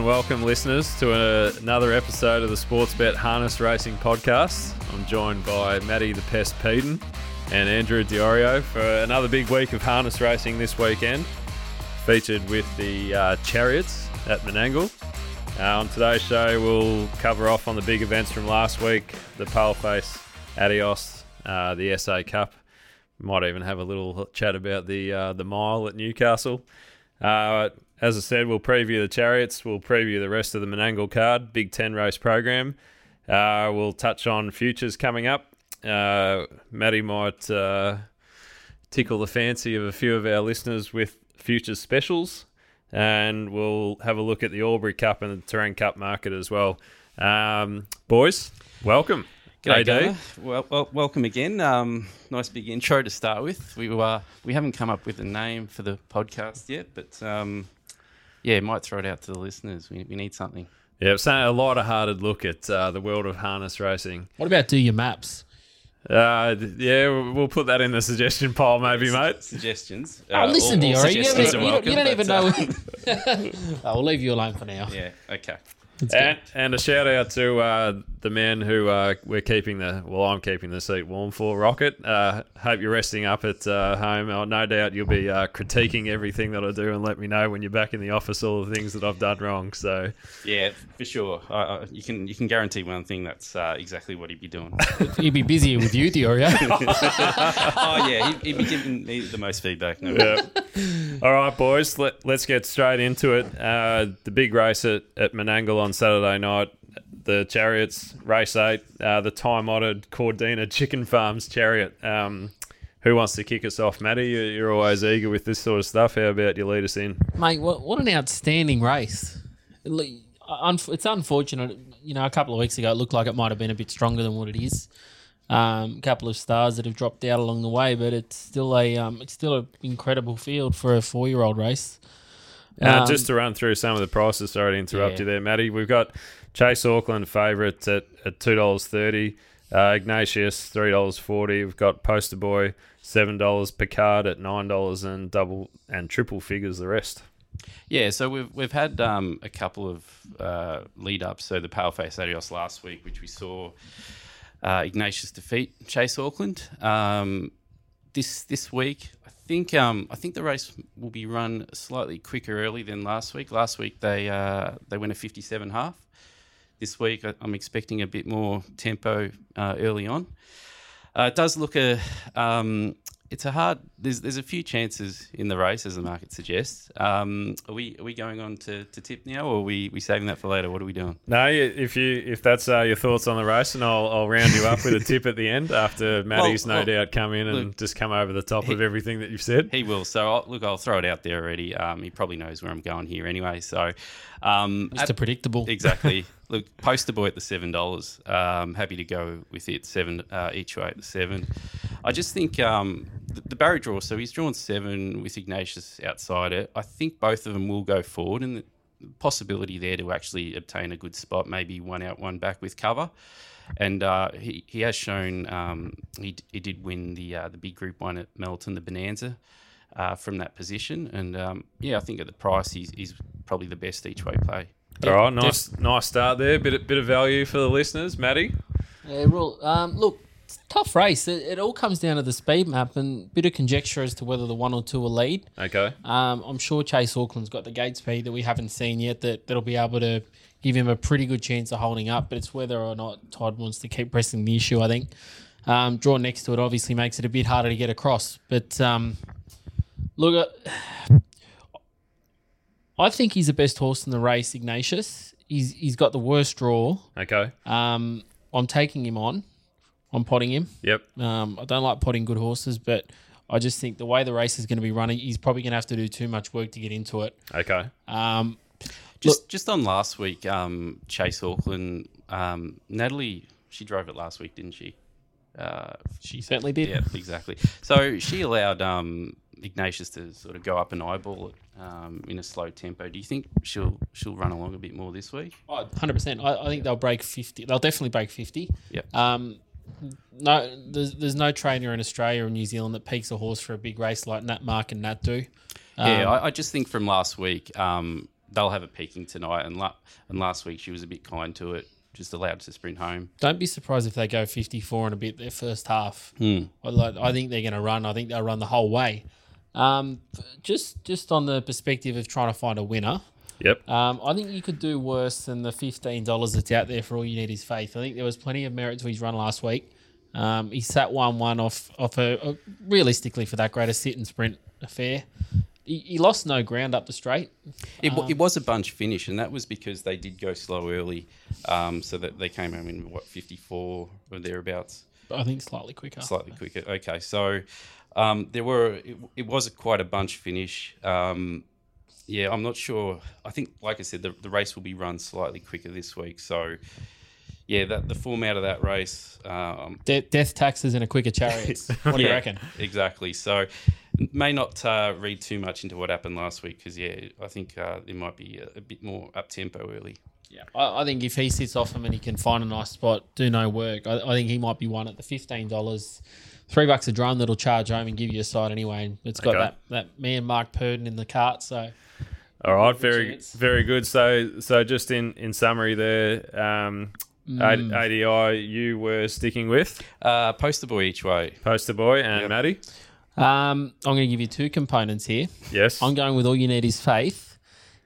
and welcome, listeners, to a, another episode of the Sportsbet Harness Racing Podcast. I'm joined by Matty the Pest Peden and Andrew Diorio for another big week of harness racing this weekend, featured with the uh, Chariots at Menangle. Uh, on today's show, we'll cover off on the big events from last week the Paleface, Adios, uh, the SA Cup. Might even have a little chat about the uh, the mile at Newcastle. As I said, we'll preview the Chariots. We'll preview the rest of the Menangle card, Big Ten race program. Uh, we'll touch on futures coming up. Uh, Matty might uh, tickle the fancy of a few of our listeners with futures specials, and we'll have a look at the Albury Cup and the Terang Cup market as well. Um, boys, welcome. G'day, Gunnar. Well, well, welcome again. Um, nice big intro to start with. We uh, we haven't come up with a name for the podcast yet, but um, yeah, might throw it out to the listeners. We, we need something. Yeah, so a lighter-hearted look at uh, the world of harness racing. What about do your maps? Uh, yeah, we'll put that in the suggestion pile, maybe, mate. Suggestions. Oh, listen, all- all Diori, you, suggestions don't- are you don't, you don't even welcome, know. I'll leave you alone for now. uh, yeah. Okay. And, and a shout out to uh, the man who uh, we're keeping the well, I'm keeping the seat warm for Rocket. Uh, hope you're resting up at uh, home. Oh, no doubt you'll be uh, critiquing everything that I do and let me know when you're back in the office all the things that I've done wrong. So Yeah, for sure. You can you can guarantee one thing. That's uh, exactly what he'd be doing. He'd be busier with you, Diorio. oh yeah, he'd, he'd be giving me the most feedback. No, yeah. All right, boys, let, let's get straight into it. Uh, the big race at, at Menangle on Saturday night, the Chariots race eight, uh, the time honoured Cordina Chicken Farms Chariot. Um, who wants to kick us off, Matty? You- You're always eager with this sort of stuff. How about you lead us in? Mate, what, what an outstanding race. It's unfortunate. You know, a couple of weeks ago, it looked like it might have been a bit stronger than what it is. Um, a couple of stars that have dropped out along the way, but it's still a um, it's still an incredible field for a four year old race. Uh, Um, just to run through some of the prices, sorry to interrupt Yeah. you there, Matty. We've got Chase Auckland favourites at, at $2.30, uh, Ignatius $3.40. We've got Poster Boy $7, Picard at $9, and double and triple figures the rest. Yeah, so we've we've had um, a couple of uh, lead ups. So the Paleface Adios last week, which we saw uh, Ignatius defeat Chase Auckland. Um, this this week, I think um, I think the race will be run slightly quicker early than last week. Last week they uh, they went a fifty seven half. This week I- I'm expecting a bit more tempo uh, early on. Uh, it does look a um, it's a hard. There's there's a few chances in the race as the market suggests. Um, are we are we going on to, to tip now, or are we we saving that for later? What are we doing? No, if you if that's uh, your thoughts on the race, and I'll, I'll round you up with a tip at the end after Matty's no well, doubt come in and look, just come over the top of everything that you've said. He will. So I'll, look, I'll throw it out there already. Um, he probably knows where I'm going here anyway. So um, Mr. Predictable. exactly. Look, poster boy at the seven dollars. Um, happy to go with it. Seven uh, each way at the seven. I just think um, the, the Barry draw. So he's drawn seven with Ignatius outside it. I think both of them will go forward, and the possibility there to actually obtain a good spot, maybe one out, one back with cover. And uh, he, he has shown um, he, he did win the uh, the big group one at Melton, the Bonanza, uh, from that position. And um, yeah, I think at the price he's, he's probably the best each way play. All right, nice nice start there. Bit bit of value for the listeners, Matty. Yeah. Um, look, tough race. It, it all comes down to the speed map and bit of conjecture as to whether the one or two will lead. Okay. Um, I'm sure Chase Auckland's got the gate speed that we haven't seen yet that, that'll be able to give him a pretty good chance of holding up, but it's whether or not Todd wants to keep pressing the issue, I think. Um, draw next to it obviously makes it a bit harder to get across. But um, look, uh, I think he's the best horse in the race, Ignatius. He's, he's got the worst draw. Okay. Um, I'm taking him on. I'm potting him. Yep. Um, I don't like potting good horses, but I just think the way the race is going to be running, he's probably going to have to do too much work to get into it. Okay. Um, Just just on last week, um, Chase Auckland, um, Natalie, she drove it last week, didn't she? Uh, she certainly did. yeah, exactly. So she allowed um, Ignatius to sort of go up and eyeball it um, in a slow tempo. Do you think she'll she'll run along a bit more this week? Oh, 100%. I, I think they'll break 50. They'll definitely break 50. Yep. Um, no, there's, there's no trainer in Australia or New Zealand that peaks a horse for a big race like Nat Mark and Nat do. yeah, I, I just think from last week, um, they'll have a peaking tonight. And la- and last week she was a bit kind to it, just allowed to sprint home. Don't be surprised if they go 54 and a bit their first half. Hmm. I, like, I think they're going to run. I think they'll run the whole way. Um, just just on the perspective of trying to find a winner, Yep. um, I think you could do worse than the fifteen dollars that's out there for all you need is faith. I think there was plenty of merit to his run last week. Um, he sat one one off off a, a realistically for that great a sit and sprint affair. He, he lost no ground up the straight. It, Um, it was a bunch finish, and that was because they did go slow early, um, so that they came home in what fifty four or thereabouts. I think slightly quicker. slightly quicker. Okay, so um, there were it, it was quite a bunch finish. Um, yeah, I'm not sure. I think, like I said, the, the race will be run slightly quicker this week. So yeah, that the format of that race. Um, De- death taxes and a quicker chariot. What do you reckon? Exactly. So may not uh, read too much into what happened last week because yeah, I think uh, there might be a, a bit more up tempo early. Yeah, I, I think if he sits off him and he can find a nice spot, do no work, I, I think he might be one at the fifteen dollars, three bucks a drum that'll charge home and give you a side anyway. And it's got Okay. that, that and Mark Purdon in the cart, so All right, Good very chance. very good. So so just in in summary there, um, Mm. ADI you were sticking with Uh, poster boy each way. poster boy and Yep. Maddie. um, I'm going to give you two components here. Yes. I'm going with all you need is faith,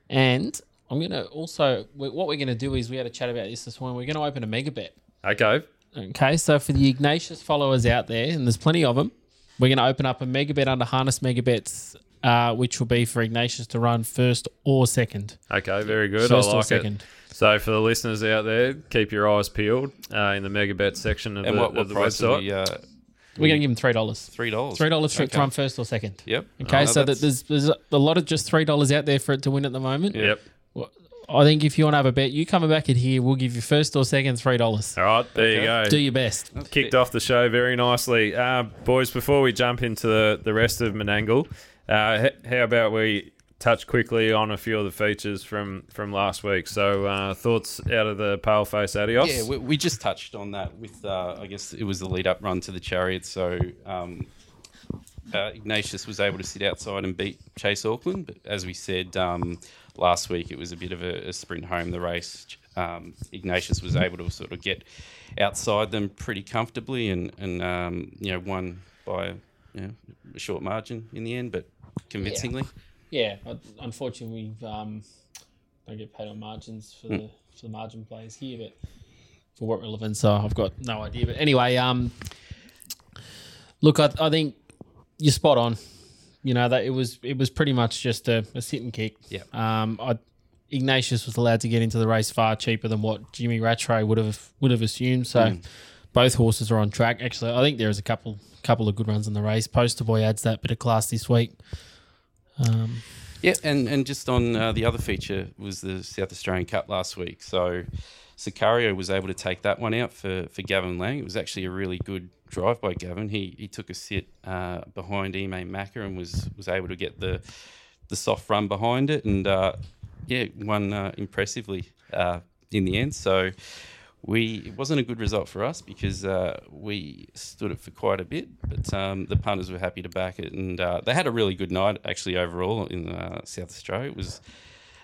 and I'm going to also we- what we're going to do is we had a chat about this this morning. We're going to open a mega bet. okay. Okay, so for the Ignatius followers out there, and there's plenty of them, we're going to open up a mega bet under Harness Mega Bets, uh, which will be for Ignatius to run first or second. Okay. Very good. First I or like it. second. So for the listeners out there, keep your eyes peeled uh, in the mega bet section of And the, what, of what the price website. will we, uh, We're going to give him three dollars. three dollars. Three dollars for it to Okay. run first or second. Yep. Okay, Oh, so that there's there's a lot of just three dollars out there for it to win at the moment. Yep. I think if you want to have a bet, you coming back in here, we'll give you first or second three dollars. All right. There you go. Do your best. Kicked off the show very nicely, uh, boys. Before we jump into the, the rest of Menangle, uh, h- how about we touch quickly on a few of the features from from last week? So uh, thoughts out of the paleface adios. Yeah, we, we just touched on that with, uh, I guess it was the lead up run to the chariot. So um, uh, Ignatius was able to sit outside and beat Chase Auckland. But as we said um, last week, it was a bit of a, a sprint home the race. Um, Ignatius was able to sort of get outside them pretty comfortably and, and um, you know, won by you know, a short margin in the end, but convincingly. Yeah, but unfortunately, we um, don't get paid on margins for the for the margin players here, but for what relevance, so I've got no idea. But anyway, um, look, I, I think you're spot on. You know that it was it was pretty much just a, a sit and kick. Yeah. Um, I, Ignatius was allowed to get into the race far cheaper than what Jimmy Rattray would have would have assumed. So both horses are on track. Actually, I think there is a couple couple of good runs in the race. Poster Boy adds that bit of class this week. Um, Yeah, and, and just on uh, the other feature was the South Australian Cup last week. So Sicario was able to take that one out for, for Gavin Lang. It was actually a really good drive by Gavin. He he took a sit uh, behind Ime Macker and was was able to get the the soft run behind it, and uh, yeah, won uh, impressively uh, in the end. So. We it wasn't a good result for us because uh, we stood it for quite a bit, but um, the punters were happy to back it, and uh, they had a really good night actually overall in uh, South Australia. It was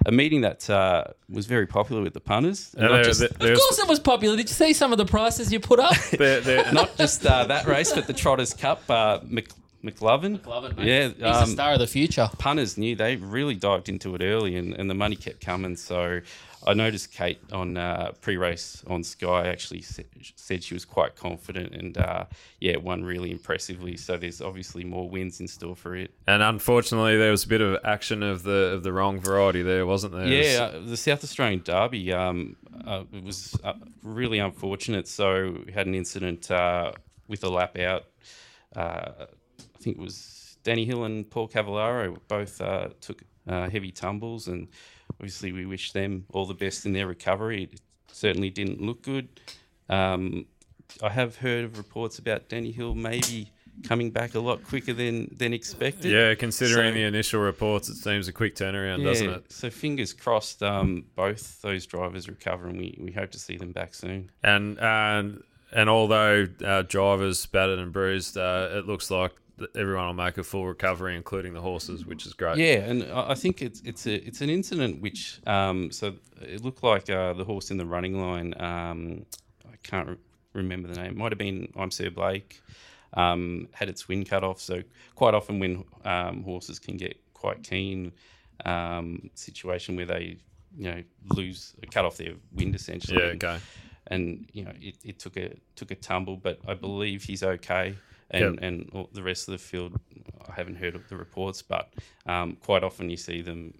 a meeting that uh, was very popular with the punters, and And not there- just, there- Of there's- course, it was popular. Did you see some of the prices you put up? there- there- not just uh, that race, but the Trotters Cup. Uh, Mc, McLovin, yeah, he's the um, star of the future. punters knew they really dived into it early, and, and the money kept coming. So I noticed Kate on uh, pre-race on Sky actually said, she was quite confident, and uh, yeah, won really impressively. So there's obviously more wins in store for it. and unfortunately, there was a bit of action of the of the wrong variety there, wasn't there? Yeah, uh, the South Australian Derby um, uh, it was uh, really unfortunate. So we had an incident uh, with a lap out. Uh, I think it was Danny Hill and Paul Cavallaro both uh, took uh, heavy tumbles, and obviously we wish them all the best in their recovery. It certainly didn't look good. Um, I have heard of reports about Danny Hill maybe coming back a lot quicker than than expected. Yeah, considering So- the initial reports, it seems a quick turnaround, doesn't it? So fingers crossed, um, both those drivers recover, and we, we hope to see them back soon. And and and although uh, drivers battered and bruised, uh, it looks like everyone will make a full recovery, including the horses, which is great. Yeah, and I think it's it's a it's an incident which um, so it looked like uh, the horse in the running line. Um, I can't re- remember the name. Might have been I'm Sir Blake. Um, had its wind cut off. So quite often when um, horses can get quite keen, um, situation where they you know lose cut off their wind essentially. Yeah, And- and you know it, it took a took a tumble, but I believe he's okay. And Yep. and the rest of the field, I haven't heard of the reports, but um, quite often you see them.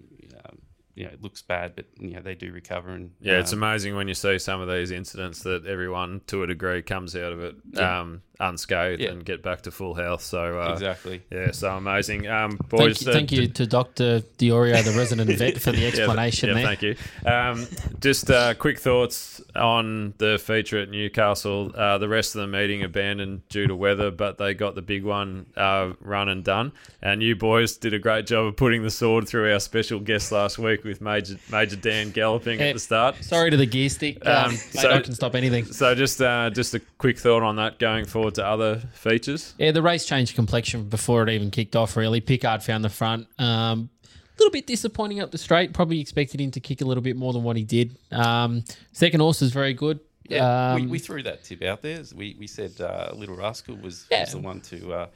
Um, you know, it looks bad, but you know they do recover. And Yeah, it's um, amazing when you see some of these incidents that everyone, to a degree, comes out of it Yeah. um, unscathed Yeah. and get back to full health. So, uh, exactly. yeah, so amazing. Um, Thank boys, you, uh, thank you to Dr. Diorio, the resident vet, for the Yeah, explanation yeah, there. Thank you. Um, just uh, quick thoughts on the feature at Newcastle. Uh, the rest of the meeting abandoned due to weather, but they got the big one uh, run and done. And you boys did a great job of putting the sword through our special guest last week with Major Major Dan galloping Yeah. at the start. Sorry to the gear stick. Um, Um, so- I can stop anything. So just uh, just a quick thought on that going forward to other features. Yeah, the race changed complexion before it even kicked off, really. Picard found the front. Um, a little bit disappointing up the straight. Probably expected him to kick a little bit more than what he did. Um, second horse was very good. Yeah, we, Um, we threw that tip out there. We we said uh, Little Rascal was, Yeah. was the one to uh,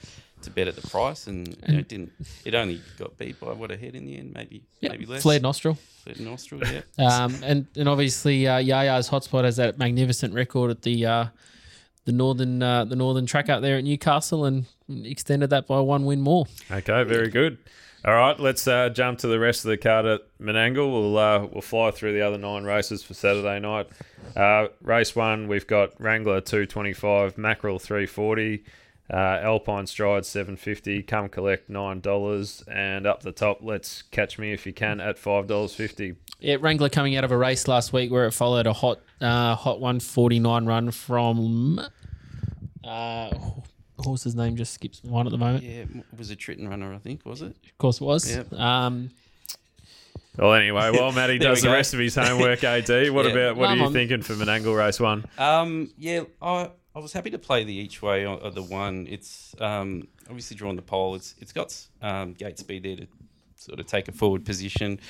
to bet at the price, and you know, it didn't. It only got beat by what a head in the end, maybe yeah, maybe less. flared nostril. Flared nostril, yeah. Um, and and obviously uh, Yaya's hotspot has that magnificent record at the uh, the northern uh, the northern track out there at Newcastle, and extended that by one win more. Okay, very good. All right, let's uh, jump to the rest of the card at Menangle. We'll uh, we'll fly through the other nine races for Saturday night. Uh, race one, we've got Wrangler two twenty five, Mackerel three forty, uh, Alpine Stride seven fifty, Come Collect nine dollars, and up the top, let's catch me if you can at five dollars fifty. Yeah, Wrangler coming out of a race last week where it followed a hot uh, hot one forty nine run from uh, horse's name just skips my mind at the moment. Yeah, it was a Tritton runner, I think, was it? Of course, it was. Yep. Um, Well, anyway, while Matty does the rest of his homework, AD, what Yeah. about what No, are you I'm- thinking for Menangle race one? Um, yeah, I, I was happy to play the each way of of the one. It's um, obviously drawn the pole. It's it's got um, gate speed there to sort of take a forward position.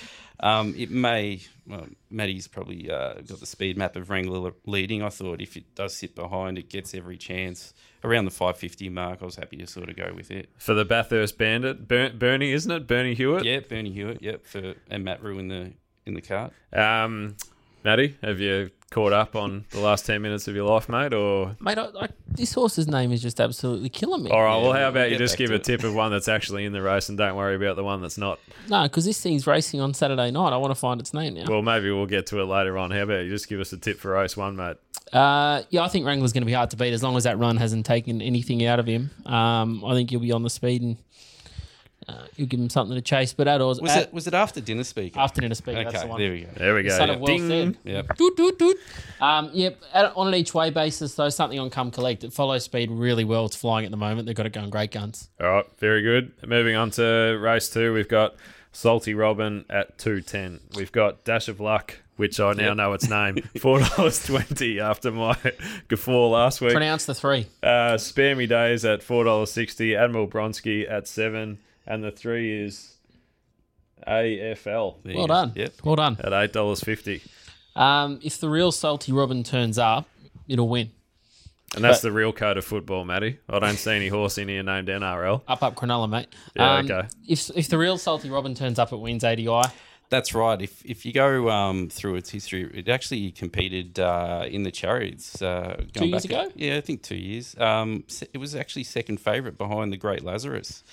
Um, it may. Well, Matty's probably uh, got the speed map of Wrangler leading. I thought if it does sit behind, it gets every chance around the 550 mark. I was happy to sort of go with it. For the Bathurst Bandit, Ber- Bernie, isn't it? Bernie Hewitt? Yeah, Bernie Hewitt. Yep, for and Matt Rue in the in the cart. Um, Matty, have you caught up on the last 10 minutes of your life, mate? Or mate, I, I, this horse's name is just absolutely killing me. All right, well, how about you just give to a it. tip of one that's actually in the race and don't worry about the one that's not? No, because this thing's racing on Saturday night. I want to find its name now. Well, maybe we'll get to it later on. How about you just give us a tip for race one, mate? Uh, yeah, I think Wrangler's going to be hard to beat as long as that run hasn't taken anything out of him. Um, I think he'll be on the speed and uh, you'll give him something to chase. But at odds, Was at, it was it after dinner speak? afternoon to speed? that's okay, the one. there we go. There we go. Son yeah. of well Ding. said. Yep. Doot, doot, doot. Um, yep, at, on an each way basis, though, something on come collect. It follows speed really well. It's flying at the moment. They've got it going great guns. All right, very good. Moving on to race two, we've got Salty Robin at 210. We've got Dash of Luck, which I now Yep. know its name, $4.20 after my gaffaw last week. Pronounce the three. Uh, Spare Me Days at $4.60. Admiral Bronsky at 7 And the three is AFL There you Well go. done. Yep. Well done. at $8.50. Um, if the real salty Robin turns up, it'll win. And that's But- the real code of football, Matty. I don't see any horse in here named NRL. Up, up, Cronulla, mate. Yeah, Um, okay. If if the real salty Robin turns up, it wins ADI. That's right. If if you go um, through its history, it actually competed uh, in the chariots. Uh, going years back- ago? Yeah, I think two years. Um, se- it was actually second favourite behind the Great Lazarus.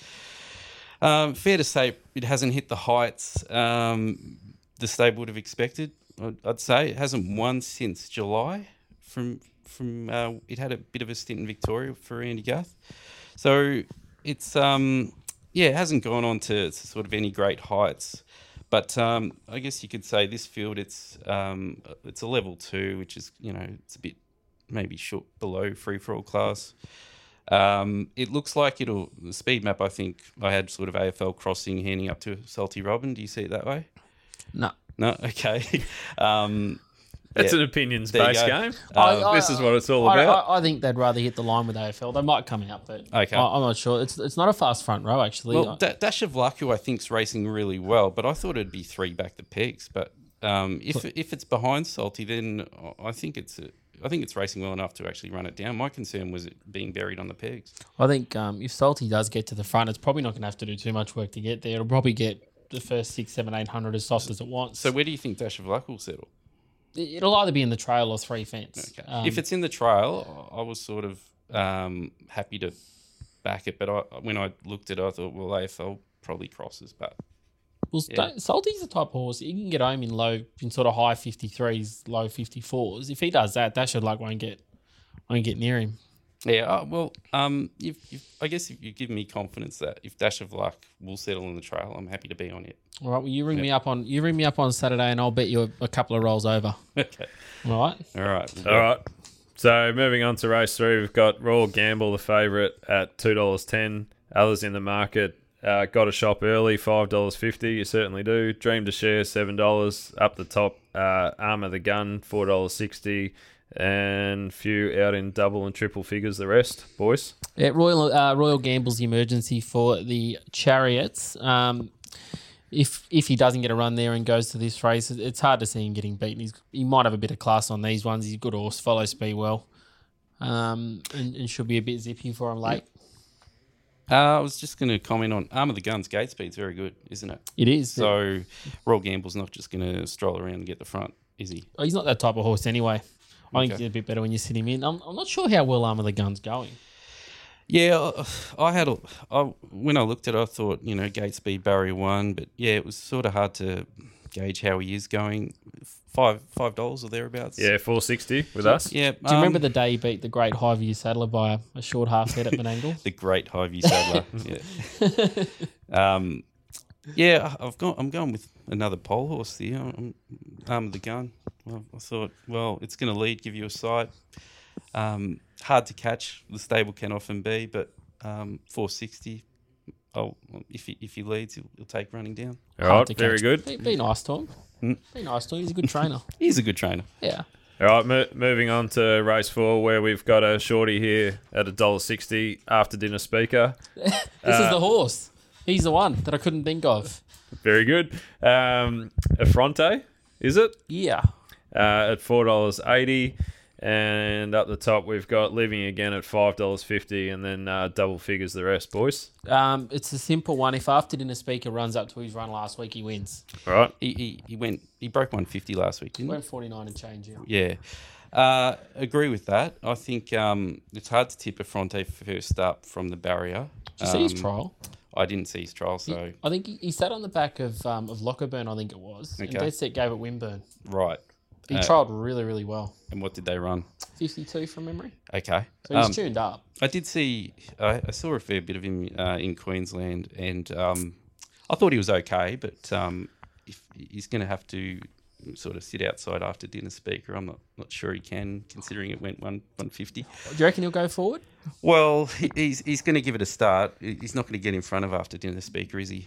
Um, fair to say, it hasn't hit the heights um, the stable would have expected. I'd, say it hasn't won since July. From from uh, it had a bit of a stint in Victoria for Andy Gath, so it's um, yeah, it hasn't gone on to, to sort of any great heights. But um, I guess you could say this field it's um, it's a level two, which is you know it's a bit maybe short below free for all class. Um, it looks like it'll the speed map. I think I had sort of AFL crossing handing up to Salty Robin. Do you see it that way? No. No, okay. um, It's Yeah. an opinions based game. I- Uh, I- this is what it's all I, about. I, I think they'd rather hit the line with AFL. They might come out, but Okay. I, I'm not sure. It's it's not a fast front row actually. Well, da- Dash of Luck, who I think's racing really well, but I thought it'd be three back the pegs. But um, if if it's behind Salty, then I think it's a, I think it's racing well enough to actually run it down. My concern was it being buried on the pegs. I think um, if Salty does get to the front, it's probably not going to have to do too much work to get there. It'll probably get the first six, seven, eight hundred as soft as it wants. So where do you think Dash of Luck will settle? it'll either be in the trail or three fence. Okay. Um, if it's in the trail, I I was sort of um, happy to back it, but I, when I looked at it, I thought, well, AFL probably crosses, but well, yeah. Salty's the type of horse he can get home in low, in sort of high fifty threes, low fifty fours. If he does that, Dash of Luck won't get won't get near him. Yeah, uh, well, um, you've, you've, I guess if you give me confidence that if Dash of Luck will settle in the trail, I'm happy to be on it. All right, well, you ring me up on you ring me up on Saturday, and I'll bet you a, a couple of rolls over. okay. All right. All right. All right. So moving on to race three, we've got Royal Gamble, the favourite, at two dollars ten. Others in the market uh, got a shop early, five dollars fifty. You certainly do. Dream to share, seven dollars. Up the top, uh, Armour the Gun, four dollars sixty, and few out in double and triple figures. The rest, boys. Yeah, Royal uh, Royal Gamble's the emergency for the chariots. Um, if if he doesn't get a run there and goes to this race, it's hard to see him getting beaten. He's, he might have a bit of class on these ones. He's a good horse, follows speed well, um, and, and should be a bit zippy for him late. Uh, I was just going to comment on Arm of the Guns. Gate speed's very good, isn't it? It is. So Royal Gamble's not just going to stroll around and get the front, is he? Oh, he's not that type of horse anyway. I think he's a bit better when you sit him in. I'm, I'm not sure how well Arm of the Gun's going. Yeah, I I had a I, when I looked at it, I thought you know gate speed barrier one, but yeah, it was sort of hard to gauge how he is going. Five five dollars or thereabouts. Yeah, four sixty with us. yeah. Do you remember um, the day he beat the great Highview Saddler by a, a short half head at Menangle? the great Highview Saddler? yeah. Um, yeah, I've got. I'm going with another pole horse here. I'm arm of the gun. Well, I thought, well, it's going to lead, give you a sight. Um, hard to catch. The stable can often be, but um, 460. Oh, if he if he leads, he'll, he'll take running down. All Hard right, to very catch. good. Be, be nice to him. Be nice to him. He's a good trainer. He's a good trainer. Yeah. All right, mo- moving on to race four, where we've got a shorty here at a dollar sixty after dinner speaker. This Uh, is the horse. He's the one that I couldn't think of. Very good. Um, Affronte, is it? Yeah. Uh, at four dollars eighty, and up the top we've got Living again at five dollars fifty, and then uh, double figures the rest, boys. Um, it's a simple one. If after dinner speaker runs up to his run last week, he wins. All right. He, he, he went he broke 150 last week, didn't he? Went 49 and change, yeah. Yeah. Uh, agree with that. I think um, it's hard to tip Affronte first up from the barrier. Did you see his Um, trial? I didn't see his trial, so I think he, he sat on the back of um, of Lockerburn, I think it was. And Okay. Dead Set gave it Winburn. right. He Uh, trialled really, really well. And what did they run? 52 from memory. Okay. So he's Um, tuned up. I did see. I, I saw a fair bit of him uh, in Queensland, and um, I thought he was okay. But um, if he's going to have to sort of sit outside after dinner speaker, I'm not, not sure he can, considering it went one one fifty. Do you reckon he'll go forward? Well, he, he's he's going to give it a start. He's not going to get in front of after dinner speaker, is he?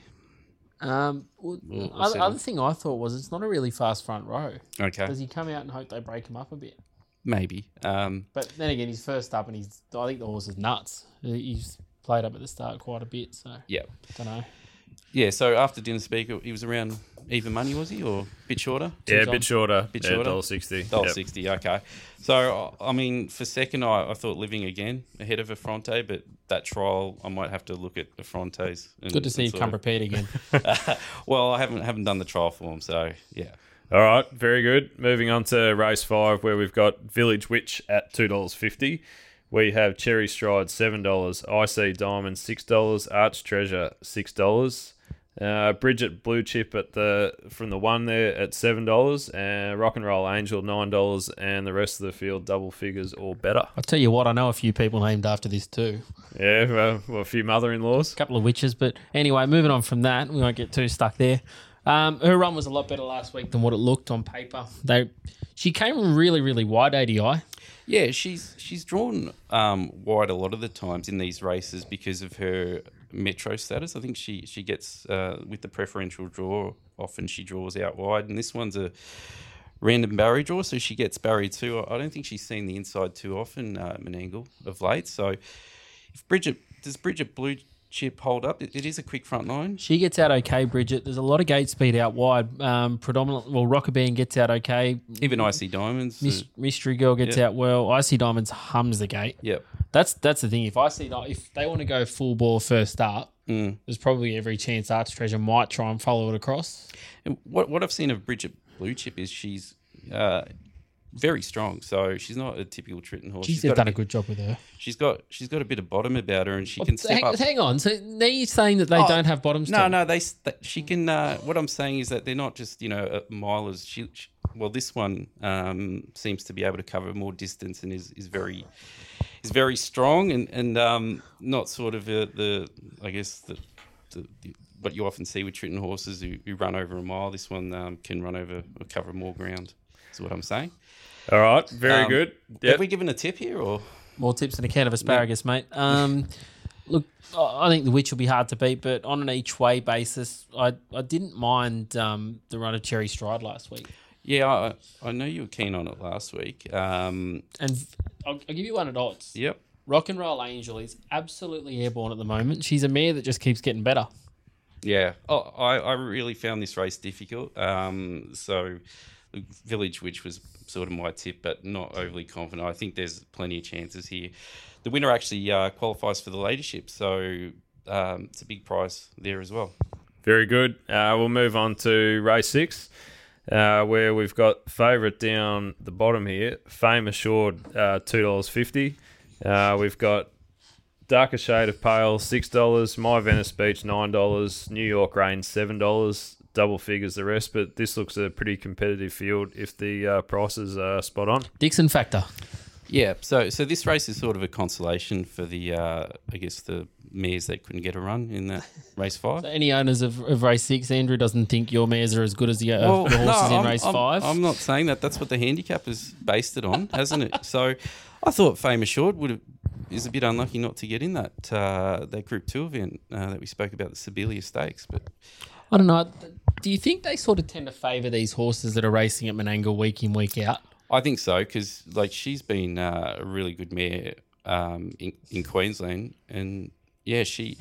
Um, well, other, other thing I thought was it's not a really fast front row. Okay, Does he come out and hope they break him up a bit? maybe. Um, But then again, he's first up and he's. I think the horse is nuts. He's played up at the start quite a bit, so yeah, don't know. Yeah. So after dinner speaker, he was around even money, was he, or a bit shorter? Yeah, a bit shorter. Bit yeah, shorter? dollar sixty. Dollar Yep. sixty. Okay. So I mean, for second, I, I thought living again ahead of Affronte, but that trial, I might have to look at Affronte's. and- Good to see you and come of- prepared again. well, I haven't haven't done the trial for him, so yeah. All right, very good. Moving on to race five, where we've got Village Witch at two dollars fifty. We have Cherry Stride seven dollars, IC Diamond six dollars, Arch Treasure six dollars, uh, Bridget Blue Chip at the from the one there at seven dollars, and Rock and Roll Angel nine dollars, and the rest of the field double figures or better. I'll tell you what, I know a few people named after this too. Yeah, well, well, a few mother-in-laws. A couple of witches, but anyway, moving on from that, we won't get too stuck there. Um, her run was a lot better last week than what it looked on paper. They, she came really, really wide ADI. Yeah, she's she's drawn um, wide a lot of the times in these races because of her metro status. I think she she gets uh, with the preferential draw. Often she draws out wide, and this one's a random Barry draw, so she gets Barry too. I don't think she's seen the inside too often, uh, Menangle, of late. So if Bridget does Bridget Blue Chip hold up, it, it is a quick front line. She gets out okay, Bridget. There's a lot of gate speed out wide. Um, predominantly, well, Rockaband gets out okay. Even Icy Diamonds. uh, Mis- Mystery Girl gets Yeah. out well. Icy Diamonds hums the gate. yep. That's that's the thing. If I see if they want to go full ball first up, Mm. there's probably every chance Arts Treasure might try and follow it across. And what what I've seen of Bridget Blue Chip is she's uh, very strong. So she's not a typical Tritton horse. She's she's done a a good job with her. She's got she's got a bit of bottom about her, and she can step hang, up. hang on. So now you're saying that they Oh, don't have bottoms? No, no, they she can. Uh, what I'm saying is that they're not just you know milers. She, she well, this one um, seems to be able to cover more distance and is, is very is very strong and and um, not sort of uh, the I guess the, the, the what you often see with Tritton horses who, who run over a mile. This one um, can run over or cover more ground. Is what I'm saying. All right, very Um, good. Have we given a tip here or? More tips than a can of asparagus, mate. Um, look, I I think the witch will be hard to beat, but on an each way basis, I, I didn't mind um, the run of Cherry Stride last week. Yeah, I, I know you were keen on it last week. Um, And I'll, I'll give you one at odds. yep. Rock and Roll Angel is absolutely airborne at the moment. She's a mare that just keeps getting better. Yeah, oh, I, I really found this race difficult. Um, so, the Village Witch was sort of my tip, but not overly confident. I think there's plenty of chances here. The winner actually uh, qualifies for the leadership, so um, it's a big prize there as well. Very good. Uh, we'll move on to race six, uh, where we've got favourite down the bottom here. Fame assured, uh, two dollars fifty. Uh, we've got darker shade of pale, six dollars. My Venice Beach, nine dollars. New York Rain, seven dollars. Double figures the rest, but this looks a pretty competitive field if the uh, prices are spot on. Dixon Factor. Yeah, so so this race is sort of a consolation for the, uh, I guess, the mares that couldn't get a run in that race five. So any owners of, of race six, Andrew doesn't think your mares are as good as the, uh, Well, the horses no, in I'm- race I'm- five. I'm not saying that. That's what the handicap is based it on, hasn't it? So I thought Fame Assured would have is a bit unlucky not to get in that uh, that Group Two event uh, that we spoke about, the Sibilia Stakes. But I don't know. Do you think they sort of tend to favour these horses that are racing at Menangle week in, week out? I think so because like she's been uh, a really good mare um, in, in Queensland, and yeah, she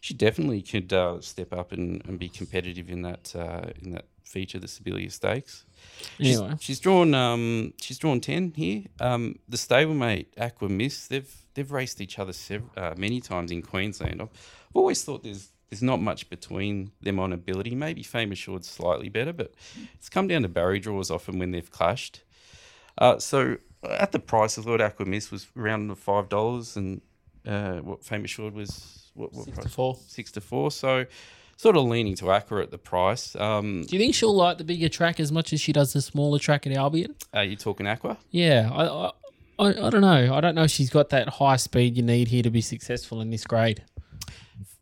she definitely could uh, step up and, and be competitive in that uh, in that feature, the Sibilia Stakes. She's, Anyway. she's drawn um she's drawn ten here. Um, the stablemate Aqua Miss, they've they've raced each other sev- uh, many times in Queensland. I've, I've always thought there's there's not much between them on ability. Maybe Fame Assured's slightly better, but it's come down to barrier draws often when they've clashed. Uh, so at the price, I thought Aqua Miss was around five dollars, and uh, what Fame Assured was what, what Six to four. Six to four. So sort of leaning to Aqua at the price. Um, Do you think she'll like the bigger track as much as she does the smaller track at Albion? are you talking Aqua? Yeah, I, I, I, I don't know. I don't know if she's got that high speed you need here to be successful in this grade.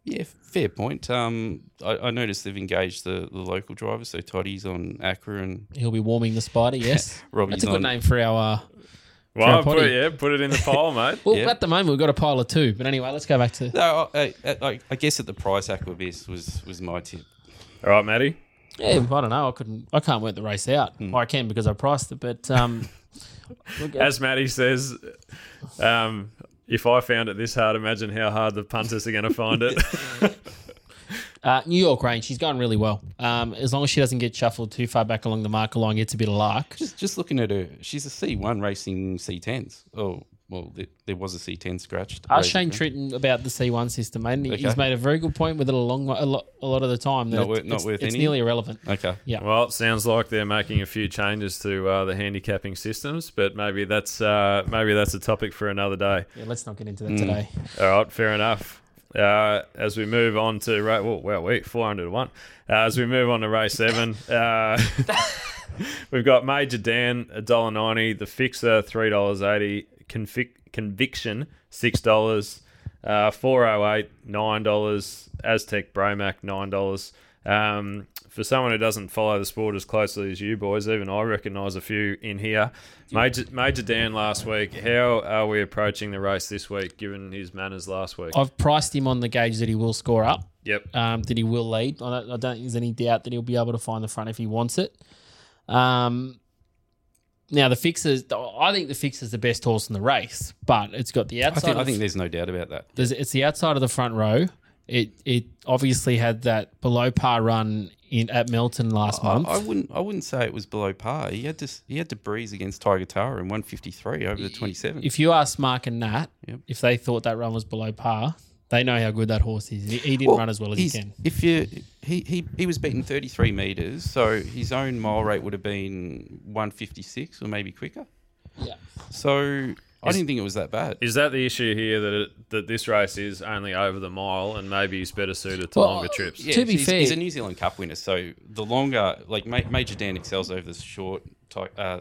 Yeah, fair point. Um, I, I noticed they've engaged the, the local drivers, so Toddy's on Accra and He'll be warming the spider, yes. Robbie's That's a good on. name for our. Uh, Well, put it, yeah, put it in the pile, mate. well, Yeah. at the moment we've got a pile of two, but anyway, let's go back to. No, I, I, I, I guess at the price, Aqua Miss was was my tip. All right, Matty. Yeah, I don't know. I couldn't. I can't work the race out. Hmm. Well, I can because I priced it, but um, look, As Matty says, um, if I found it this hard, imagine how hard the punters are going to find it. uh, New York range, she's going really well. Um, as long as she doesn't get shuffled too far back along the marker line, gets a bit of luck. Just just looking at her, she's a C1 racing C10s. Oh, well, there, there was a C10 scratched. Ask Racing Shane Green. Tritton about the C1 system, mate. and he- He's made a very good point with it a long, a lot, a lot of the time. That Not it's, worth- not it's, worth it's any? nearly irrelevant. Okay. Yeah. well, it sounds like they're making a few changes to uh, the handicapping systems, but maybe that's uh, maybe that's a topic for another day. Yeah, let's not get into that today. All right, fair enough. Uh, as we move on to race, well, well, we four hundred to one. Uh, as we move on to race seven, uh, we've got Major Dan a dollar ninety, the Fixer three dollars eighty, Convic- Conviction six dollars, uh, four oh eight nine dollars, Aztec Bromac nine dollars. Um, for someone who doesn't follow the sport as closely as you boys, even I recognise a few in here. Major Major Dan last week. How are we approaching the race this week, given his manners last week? I've priced him on the gauge that he will score up, Yep. um, that he will lead. I don't, I don't think there's any doubt that he'll be able to find the front if he wants it. Um, now the fixers. I think the fixer's the best horse in the race, but it's got the outside. I outside. think, I think there's no doubt about that. it's the outside of the front row. It it obviously had that below par run in at Melton last I, month. I wouldn't. I wouldn't say it was below par. He had to. He had to breeze against Tiger Tara in 153 over the 27. if you ask Mark and Nat Yep. if they thought that run was below par, they know how good that horse is. He, he didn't run as well as he can. If you, he, he, he was beaten 33 meters, so his own mile rate would have been 156 or maybe quicker. Yeah. So I didn't think it was that bad. Is that the issue here that it, that this race is only over the mile and maybe he's better suited to Well, longer trips? To be he's, fair- he's a New Zealand Cup winner, so the longer, like Major Dan excels over the short, ti- uh,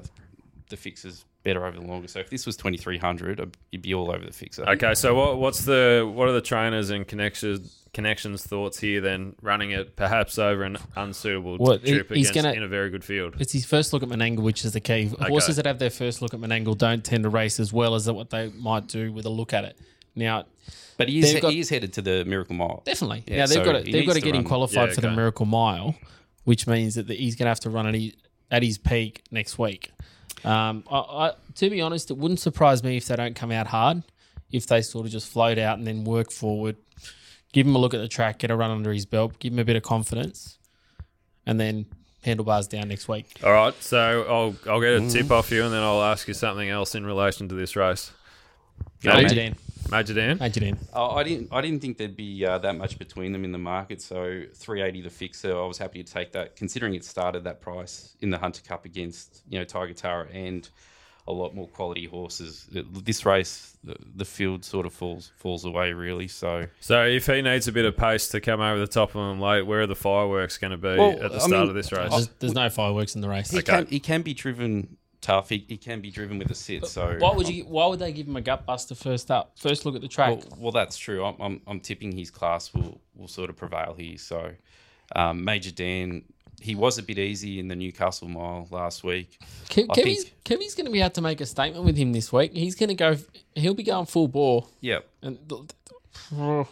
the fixes better over the longer. So if this was 2300, you'd be all over the fixer. Okay, so what what's the what are the trainers and connections connections thoughts here then running it perhaps over an unsuitable Well, trip he's against gonna- in a very good field? It's his first look at Menangle, which is the key. Horses that have their first look at Menangle don't tend to race as well as what they might do with a look at it. Now, But he is, got- he is headed to the Miracle Mile. definitely. Yeah, now they've so got to, they've got to to get him qualified Yeah, for the. Miracle Mile, which means that the, he's going to have to run at his, at his peak next week. Um, I, I, to be honest, it wouldn't surprise me if they don't come out hard. If they sort of just float out and then work forward, give him a look at the track, get a run under his belt, give him a bit of confidence, and then handlebars down next week. All right, so I'll I'll get a Mm-hmm. tip off you and then I'll ask you something else in relation to this race. Go, Major mate. Dan, Major Dan? Major Dan. Oh, I didn't. I didn't think there'd be uh, that much between them in the market. So 380 the fixer. I was happy to take that, considering it started that price in the Hunter Cup against you know Tiger Tara and a lot more quality horses. This race, the, the field sort of falls falls away really. So So if he needs a bit of pace to come over the top of him late, where are the fireworks going to be Well, at the I start mean, of this race? There's, there's no fireworks in the race. he Okay. can he can be driven tough. He, he can be driven with a sit. So Why would you? Why would they give him a gut buster first up? First look at the track. Well, well, that's true. I'm, I'm, I'm tipping his class will, will sort of prevail here. So, um, Major Dan, he was a bit easy in the Newcastle Mile last week. Kev, I Kevy's, think- Kevy's going to be able to make a statement with him this week. He's going to go. He'll be going full bore. Yeah, And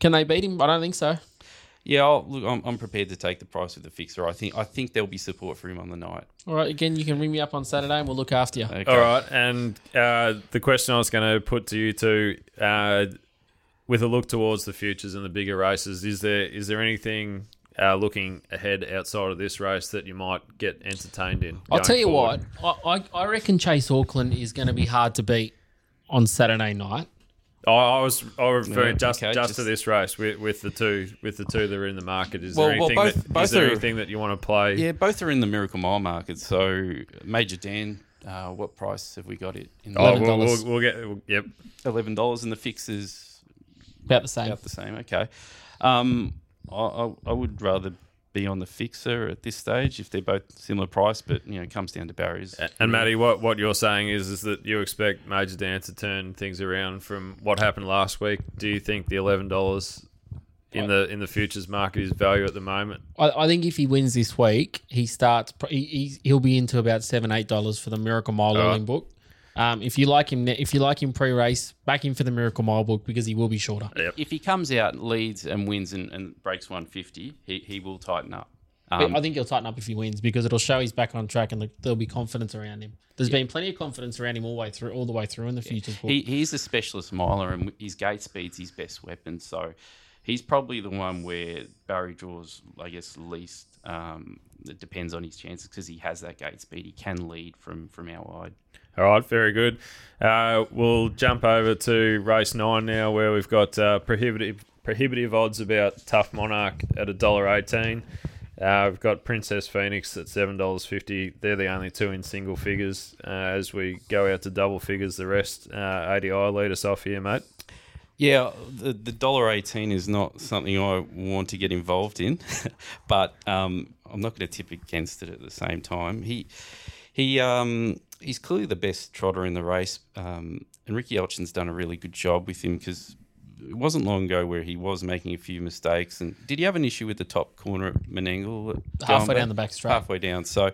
can they beat him? I don't think so. yeah. I'll, look, I'm, I'm prepared to take the price with the fixer. I think I think there'll be support for him on the night. All right. Again, you can ring me up on Saturday and we'll look after you. Okay. All right, and uh, the question I was going to put to you two, uh, with a look towards the futures and the bigger races, is there is there anything uh, looking ahead outside of this race that you might get entertained in? I'll tell you forward? what. I, I, I reckon Chase Auckland is going to be hard to beat on Saturday night. I, I was I was referring Yeah, just okay, just, just- to this race with, with the two with the two that are in the market. Is Well- there well, anything both- that, both is there are- anything that you want to play? Yeah, both are in the Miracle Mile market. So, Major Dan, uh, what price have we got it? In Oh, we'll, $11. we'll, we'll get we'll, yep. eleven dollars, and the fixes About the same. about the same. Okay. Um, I, I, I would rather be on the fixer at this stage if they're both similar price, but you know, it comes down to barriers. And Matty, what, what you're saying is is that you expect Major Dan to turn things around from what happened last week. Do you think the eleven dollars in the in the futures market is value at the moment? I, I think if he wins this week, he starts. He, he, he'll be into about seven, eight dollars for the Miracle Mile All right. Book. Um, if you like him, if you like him pre-race, back him for the Miracle Mile book because he will be shorter. if he comes out, leads, and wins and, and breaks 150, he, he will tighten up. Um, I think he'll tighten up if he wins because it'll show he's back on track and there'll be confidence around him. There's been plenty of confidence around him all the way through, all the way through in the futures book. he, he's a specialist miler, and his gate speed's his best weapon. So he's probably the one where Barry draws, I guess, least. Um, it depends on his chances because he has that gate speed. He can lead from from out wide. All right, very good. Uh, we'll jump over to race nine now, where we've got uh, prohibitive prohibitive odds about Tough Monarch at a dollar eighteen. Uh, we've got Princess Phoenix at seven dollars fifty. They're the only two in single figures. Uh, as we go out to double figures, the rest uh, ADI lead us off here, mate. Yeah, the the dollar eighteen is not something I want to get involved in, but um, I'm not going to tip against it at the same time. He he um, he's clearly the best trotter in the race, um, and Ricky Elchin's done a really good job with him because it wasn't long ago where he was making a few mistakes. And did he have an issue with the top corner at Menangle? Halfway down the back straight. Halfway down, so.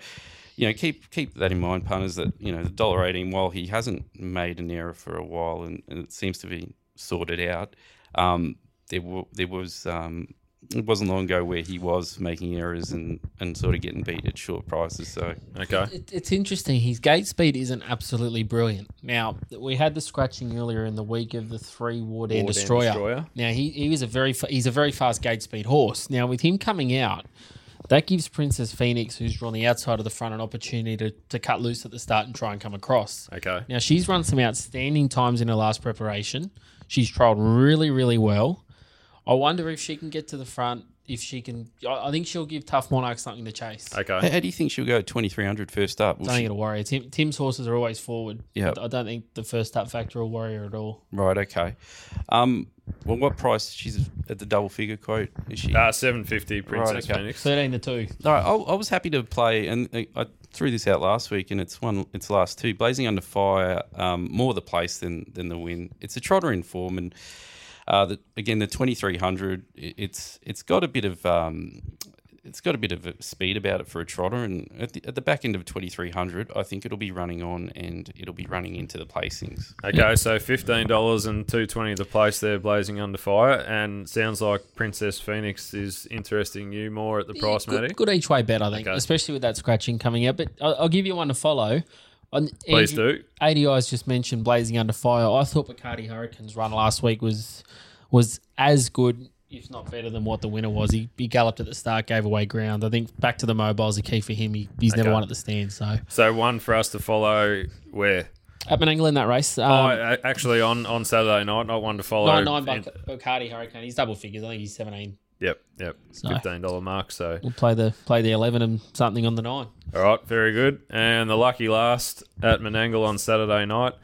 You know, keep keep that in mind, punters. That you know, the dollar eighteen. While he hasn't made an error for a while, and, and it seems to be sorted out, um, there w- there was um, it wasn't long ago where he was making errors and, and sort of getting beat at short prices. So Okay. It, it's interesting. His gate speed isn't absolutely brilliant. Now we had the scratching earlier in the week of the three Ward End Ward Destroyer. Destroyer. Now he, he was a very fa- he's a very fast gate speed horse. Now with him coming out, that gives Princess Phoenix, who's on the outside of the front, an opportunity to, to cut loose at the start and try and come across. Okay. Now she's run some outstanding times in her last preparation. She's trialled really, really well. I wonder if she can get to the front. If she can, I I think she'll give Tough Monarch something to chase. how, Okay. how do you think she'll go at 2300 first up? Will Don't she- get to worry. Tim, Tim's horses are always forward. Yeah. I don't think the first up factor will worry her at all. right, okay. Um, well, what price? She's at the double figure quote. Is she? Uh, 750 Princess okay. Phoenix. Thirteen to two. No, I, I was happy to play, and I- I threw this out last week, and it's one its last two. Blazing Under Fire, um, more the place than than the win. It's a trotter in form, and uh, the, again the twenty three hundred. It's it's got a bit of um, it's got a bit of a speed about it for a trotter, and at the, at the back end of twenty three hundred, I think it'll be running on, and it'll be running into the placings. Okay, so fifteen dollars and two twenty the place there, blazing under fire, and sounds like Princess Phoenix is interesting you more at the price, Matty. Good, good each way bet, I think, Okay. especially with that scratching coming out. But I'll, I'll give you one to follow. On, Please Andrew- do. ADI's just mentioned Blazing Under Fire. I thought Bacardi Hurricanes run last week was was as good, if not better, than what the winner was. He, he galloped at the start, gave away ground. I think back to the mobile's a key for him. He, he's never Okay. won at the stand. So So one for us to follow. Where? at Menangle in that race, um, oh, actually on on Saturday night, not one to follow. nine nine in- Bac- Bacardi Hurricane. He's double figures. I think he's seventeen. Yep, yep. So- Fifteen dollar mark. So We'll play the play the eleven and something on the nine. all right, very good. And the lucky last at Menangle on Saturday night,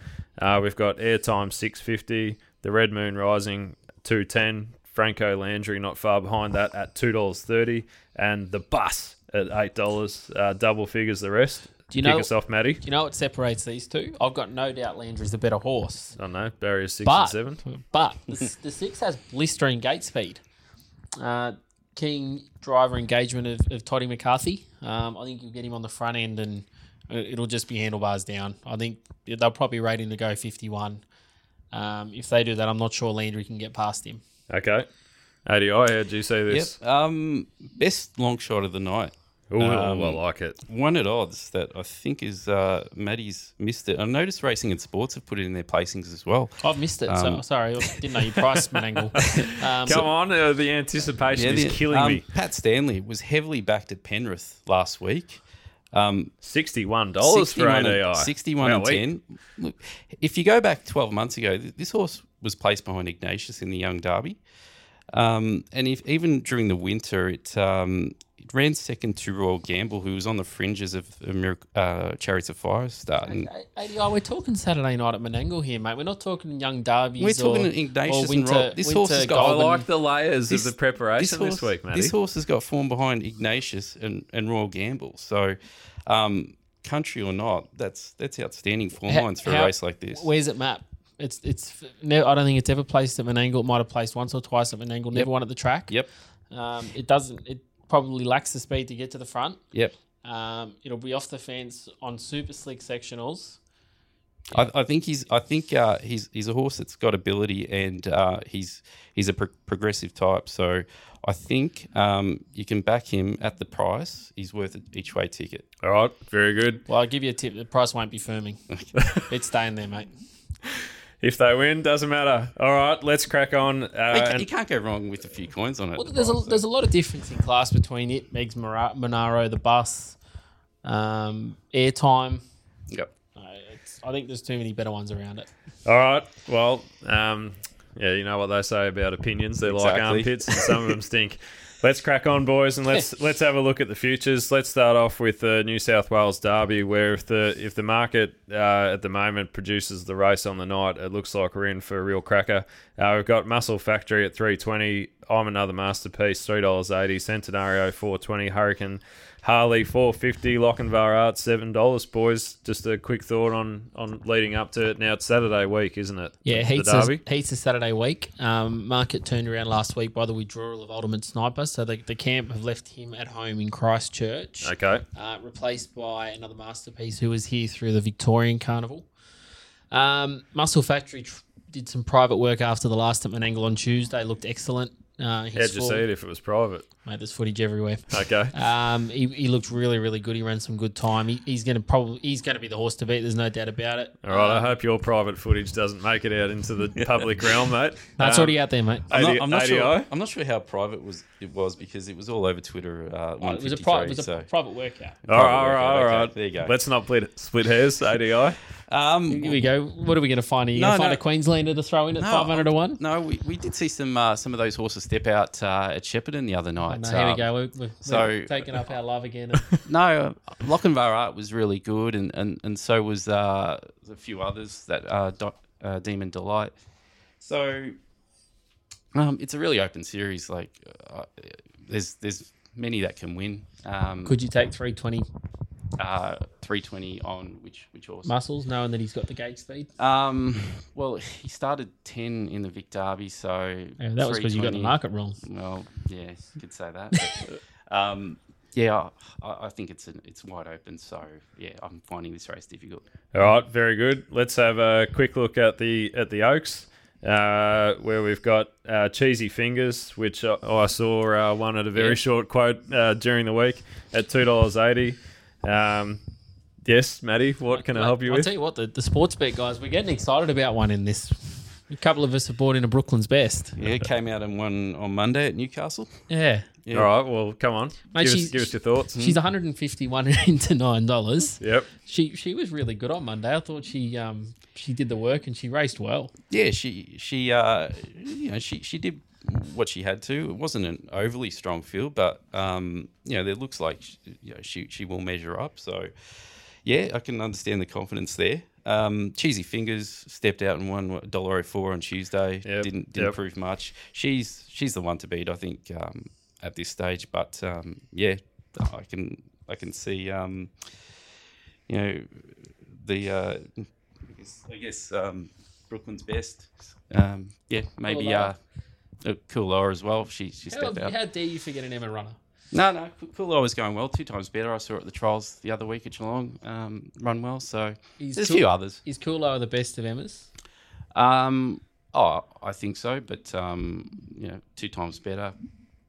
uh, we've got airtime six fifty, the Red Moon Rising two ten, Franco Landry not far behind that at two dollars thirty, and the bus at eight dollars, uh, double figures the rest. Do you Kick know- us off, Matty? Do you know what separates these two? I've got no doubt Landry's a better horse. I don't know, barriers six But and seven. but the, the six has blistering gate speed. Uh, keen driver engagement of, of Toddy McCarthy. Um, I think you'll get him on the front end and uh, it'll just be handlebars down. I think they'll probably rate him to go 51. Um, if they do that, I'm not sure Landry can get past him. Okay. ADI, how do you see this? Yep. Um, best long shot of the night. Ooh, Um, I like it. One at odds that I think is uh, Maddie's missed it. I noticed Racing and Sports have put it in their placings as well. I've missed it. so Um, sorry, I didn't know you priced Menangle. Um, Come on, uh, the anticipation is the- killing um, me. Pat Stanley was heavily backed at Penrith last week. Um, Sixty-one dollars for 61 ADI. and, 61 and 10. Look, if you go back 12 months ago, this horse was placed behind Ignatius in the Young Derby. Um, and if even during the winter, it, um, it ran second to Royal Gamble, who was on the fringes of a Mirac- uh, Chariots of Fire start. And ADI, we're talking Saturday night at Menangle here, mate. We're not talking young derbies. We're talking or, Ignatius or and winter, Rob. This horse has winter got- I like the layers This- of the preparation this, horse, week, Matty. This horse has got form behind Ignatius and, and Royal Gamble. So, um, country or not, that's that's outstanding form How- lines for how- a race like this. Where's it map? It's it's. No, I don't think it's ever placed at Menangle. It might have placed once or twice at Menangle. Never Yep. won at the track. Yep, Um, it doesn't. It probably lacks the speed to get to the front. yep. Um, it'll be off the fence on super slick sectionals. I, I think he's. I think uh, he's he's a horse that's got ability, and uh, he's he's a pro- progressive type. So I think um, you can back him at the price. He's worth an each way ticket. All right, very good. Well, I'll give you a tip. The price won't be firming. it's staying there, mate. If they win, doesn't matter. All right, let's crack on. Uh, you, ca- and- you can't go wrong with a few coins on it. Well, there's a there's a lot of difference in class between it, Megs Mara- Monaro, the bus, um, airtime. Yep. Uh, it's, I think there's too many better ones around it. all right, well, um, yeah, you know what they say about opinions. They're like armpits, and some of them stink. Let's crack on, boys, and let's let's have a look at the futures. Let's start off with the New South Wales Derby, where if the if the market uh, at the moment produces the race on the night, it looks like we're in for a real cracker. Uh, we've got Muscle Factory at three twenty. I'm another masterpiece, three dollars eighty. Centenario four twenty. Hurricane Harley four fifty. Lochinvar Art seven dollars. Boys, just a quick thought on on leading up to it. Now it's Saturday week, isn't it? Yeah, The heats Derby. is, heats is Saturday week. Um, market turned around last week by the withdrawal of Ultimate Sniper, so the, the camp have left him at home in Christchurch, Okay. uh, replaced by another masterpiece who was here through the Victorian Carnival. Um, Muscle Factory tr- did some private work after the last at Menangle on Tuesday, looked excellent. Uh, How'd you see it if it was private? Mate, there's footage everywhere. Okay. Um, he, he looked really, really good. He ran some good time. He, he's going to probably he's going to be the horse to beat. There's no doubt about it. All right. I Um, hope your private footage doesn't make it out into the public realm, mate. that's Um, already out there, mate. I'm not, I'm not ADI? sure. I'm not sure how private was it was because it was all over Twitter. Uh, Oh, it was a 153, private, it was a so- private workout. All right, Private all right, workout, all there you go. Let's not split, split hairs, ADI. Um, Here we go. What are we going to find? Are you No, going to find no. a Queenslander to throw in at No, 500 to 1? No, we, we did see some uh, some of those horses step out uh, at Shepparton the other night. No, here we Um, go. We're, we're, so- taking up our love again. No, Lochinvar Art was really good, and, and, and so was uh, a few others that uh, Do- uh, Demon Delight. So um, it's a really open series. Like uh, there's there's many that can win. Um, Could you take 320 uh, 320 on which which horse? muscles, knowing that he's got the gate speed? Um, well, he started 10 in the Vic Derby, so Yeah, that was because you got the market wrong. Well, yeah, you could say that. but, um, yeah, I, I think it's an, it's wide open. So yeah, I'm finding this race difficult. All right, very good. Let's have a quick look at the at the Oaks, uh, where we've got uh, Cheesy Fingers, which I, I saw uh, one at a very Yeah. short quote uh, during the week at two dollars eighty. Um, yes, Maddie, what can I help you with? I'll with? tell you what, the, the Sportsbet guys, we're getting excited about one in this. A couple of us have bought into Brooklyn's best. Yeah, it came out and won on Monday at Newcastle. Yeah. Yeah. All right, well, come on, Mate, give, us, give us your thoughts. She's 151 into nine dollars. Yep. She she was really good on Monday. I thought she um she did the work and she raced well. Yeah, she she uh you know she she did what she had to. It wasn't an overly strong field, but um you know it looks like you know she she will measure up. So yeah, I can understand the confidence there. Um, Cheesy Fingers stepped out and won what, $1.04 on Tuesday. Yep, Didn't didn't yep. prove much. She's she's the one to beat, I think, um, at this stage. But um, yeah, I can I can see um, you know the uh, I guess, I guess um, Brooklyn's best. Um, yeah, maybe Cool uh, uh, Cool as well. She she How, stepped out. how dare you forget an Emma runner? No, no, Cool was going well. Two times better. I saw it at the trials the other week at Geelong. Um, run well. So Is there's a few others. Is Kulo the best of Emma's? Um, oh, I think so. But um, you know, two times better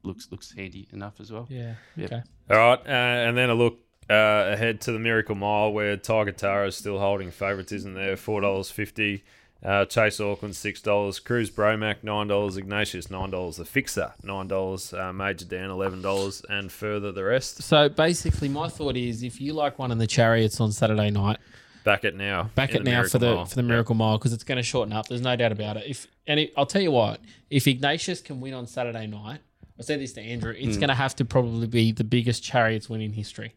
looks looks handy enough as well. Yeah. Yep. Okay. All right, uh, and then a look uh, ahead to the Miracle Mile, where Tiger Tara is still holding favouritism there, four dollars fifty. Uh, Chase Auckland six dollars, Cruz Bromac nine dollars, Ignatius nine dollars, the Fixer nine dollars, uh, Major Dan eleven dollars, and further the rest. So basically, my thought is, if you like one in the chariots on Saturday night, Back it now. back it now for the Mile. for the Miracle Mile because it's going to shorten up. There's no doubt about it. If and it, I'll tell you what, if Ignatius can win on Saturday night, I said this to Andrew, it's going to have to probably be the biggest chariots win in history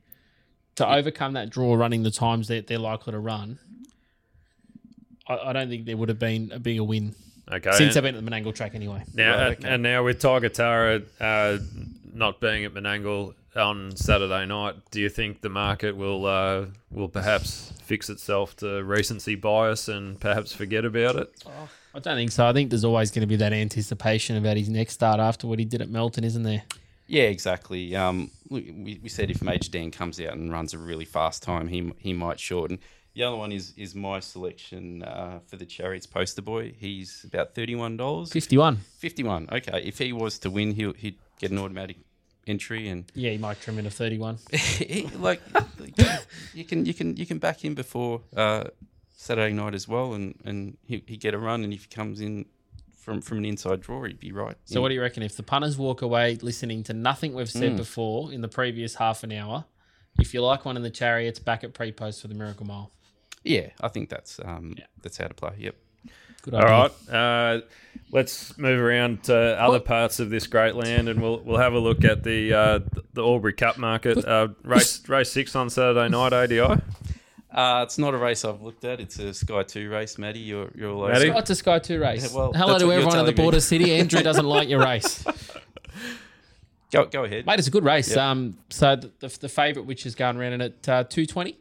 to overcome that draw, running the times that they're likely to run. I, I don't think there would have been a bigger win Okay. since and- they've been at the Menangle track anyway. Now, Right, and- okay. and now with Tiger Tara uh, not being at Menangle on Saturday night, do you think the market will uh, will perhaps fix itself to recency bias and perhaps forget about it? I don't think so. I think there's always going to be that anticipation about his next start after what he did at Melton, isn't there? Yeah, exactly. Um, we, we we said if Major Dan comes out and runs a really fast time, he he might shorten. The other one is is my selection uh, for the Chariots poster boy. He's about thirty one dollars. 51. Fifty one. Okay, if he was to win, he'll he'd get an automatic entry and Yeah, he might trim into 31. he- like you can you can you can back him before uh, Saturday night as well, and and he he get a run, and if he comes in from from an inside draw, he'd be right. So, what do you reckon? If the punters walk away listening to nothing we've said Mm. before in the previous half an hour, if you like one of the chariots, back at pre post for the Miracle Mile. Yeah, I think that's um that's how to play. Yep. Good All right, uh, let's move around to other parts of this great land, and we'll we'll have a look at the uh, the Albury Cup market. Uh, race race six on Saturday night. ADI. Uh, it's not a race I've looked at. It's a Sky Two race, Matty. You're you're all over. Matty? it. What's a Sky 2 race? Yeah, well, Hello to everyone in the telling me. border city. Andrew doesn't like your race. Go go ahead. Mate, it's a good race. Yep. Um, So, the, the, the favourite, which is going around in at uh, Two twenty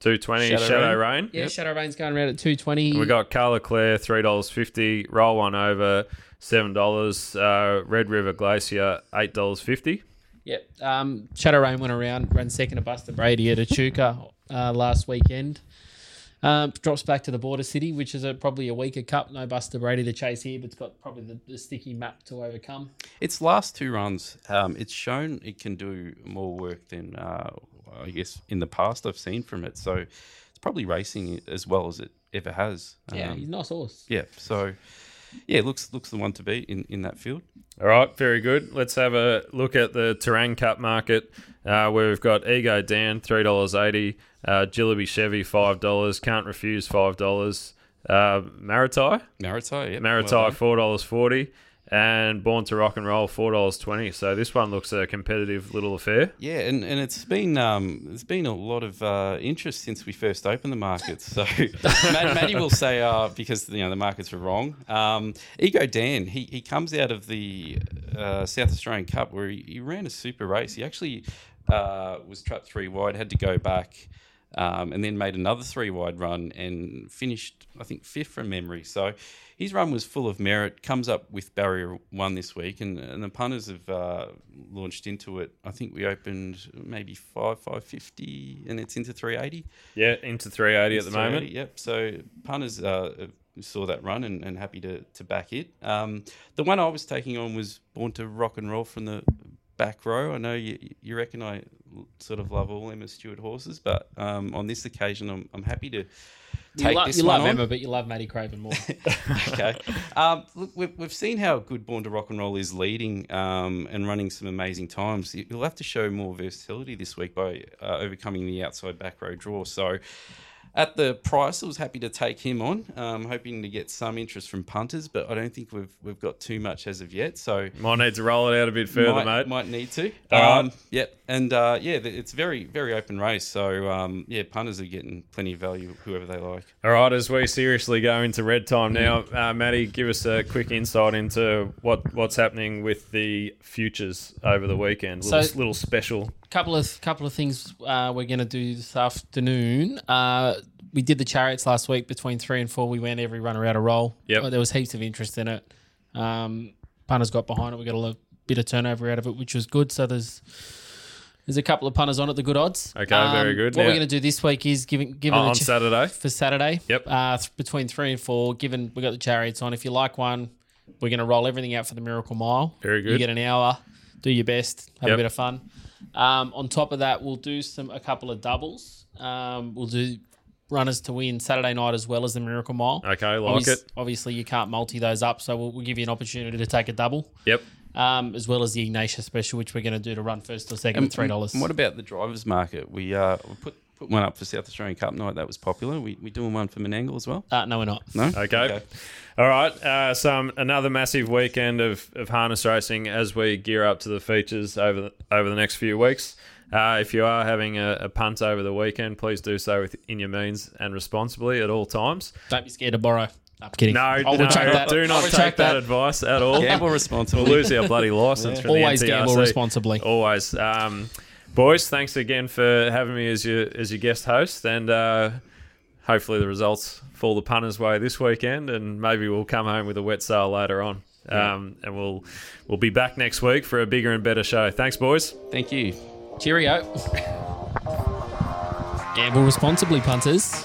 Shadow Shadow, Rain. Rain. Yeah, Shadow Rain's going around at 220. We got Carla Clare three dollars fifty. Roll one over seven dollars. Uh, Red River Glacier eight dollars fifty. Yep. Um, Shadow Rain went around, ran second to Buster Brady at Echuca uh, last weekend. Um, drops back to the Border City, which is a, probably a weaker cup. No Buster Brady to chase here, but it's got probably the, the sticky map to overcome. Its last two runs, um, it's shown it can do more work than uh, I guess in the past I've seen from it. So it's probably racing as well as it ever has. Yeah, Um, he's a nice horse. yeah. So yeah, looks looks the one to be in, in that field. All right, very good. Let's have a look at the Terang Cup market, uh, where we've got Ego Dan three dollars eighty, uh, Jillaby Chevy five dollars, Can't Refuse five dollars, uh, Maritai Maritai, yeah. Maritai four dollars forty, and Born to Rock and Roll four dollars twenty. So this one looks a competitive little affair. Yeah, and, and it's been um, there's been a lot of uh, interest since we first opened the markets. So Matt, Matty will say uh, because you know the markets were wrong. Um, Ego Dan, he, he comes out of the uh, South Australian Cup where he, he ran a super race. He actually uh, was trapped three wide, had to go back. Um, and then made another three wide run and finished, I think, fifth from memory. So his run was full of merit. Comes up with barrier one this week, and, and the punters have uh, launched into it. I think we opened maybe five five fifty, and it's into three eighty. Yeah, into three eighty at the moment. Yep. So punters uh, saw that run and, and happy to, to back it. Um, the one I was taking on was Born to Rock and Roll from the back row. I know you, you reckon I sort of love all Emma Stewart horses, but um, on this occasion, I'm, I'm happy to take you lo- this you one love on. Emma, but you love Maddie Craven more. okay. Um, look, we've, we've seen how good Born to Rock and Roll is leading um, and running some amazing times. You'll have to show more versatility this week by uh, overcoming the outside back row draw. So, at the price, I was happy to take him on, um, hoping to get some interest from punters, but I don't think we've we've got too much as of yet. So Might need to roll it out a bit further, might, mate. might need to. All right. um, Yep. And uh, yeah, it's very very open race. So um, yeah, punters are getting plenty of value, whoever they like. All right, as we seriously go into red time now, uh, Maddie, give us a quick insight into what, what's happening with the futures over the weekend. Little, So- little special. Couple of couple of things uh, we're going to do this afternoon. Uh, we did the chariots last week between three and four. We went every runner out a roll. Yeah, there was heaps of interest in it. Um, punters got behind it. We got a little bit of turnover out of it, which was good. So there's there's a couple of punters on at the good odds. Um, Okay, very good. What Now- we're going to do this week is giving given On, the on ch- Saturday. for Saturday. Yep. Uh, th- between three and four, given we got the chariots on. If you like one, we're going to roll everything out for the Miracle Mile. Very good. You get an hour. Do your best. Have Yep. a bit of fun. Um, on top of that, we'll do some a couple of doubles. Um, we'll do runners to win Saturday night as well as the Miracle Mile. Okay, like Obvious- it. Obviously, you can't multi those up, so we'll, we'll give you an opportunity to take a double, Yep. um, as well as the Ignatia special, which we're going to do to run first or second at three dollars. And what about the drivers' market? We uh, we put put one up for South Australian Cup night. That was popular. We we doing one for Menangle as well. Uh, no, we're not. No. Okay. All right. Uh, some another massive weekend of, of harness racing as we gear up to the features over the, over the next few weeks. Uh, if you are having a, a punt over the weekend, please do so within your means and responsibly at all times. Don't be scared to borrow. I'm kidding. No, I'll no retract that. do I'll not take retract that, advice at all. Gamble We'll lose our bloody license from Always the NTRC. gamble responsibly. Always. Um, boys, thanks again for having me as your as your guest host, and uh, hopefully the results fall the punters' way this weekend, and maybe we'll come home with a wet sail later on. Um, and we'll we'll be back next week for a bigger and better show. Thanks, boys. Thank you. Cheerio. Gamble responsibly, punters.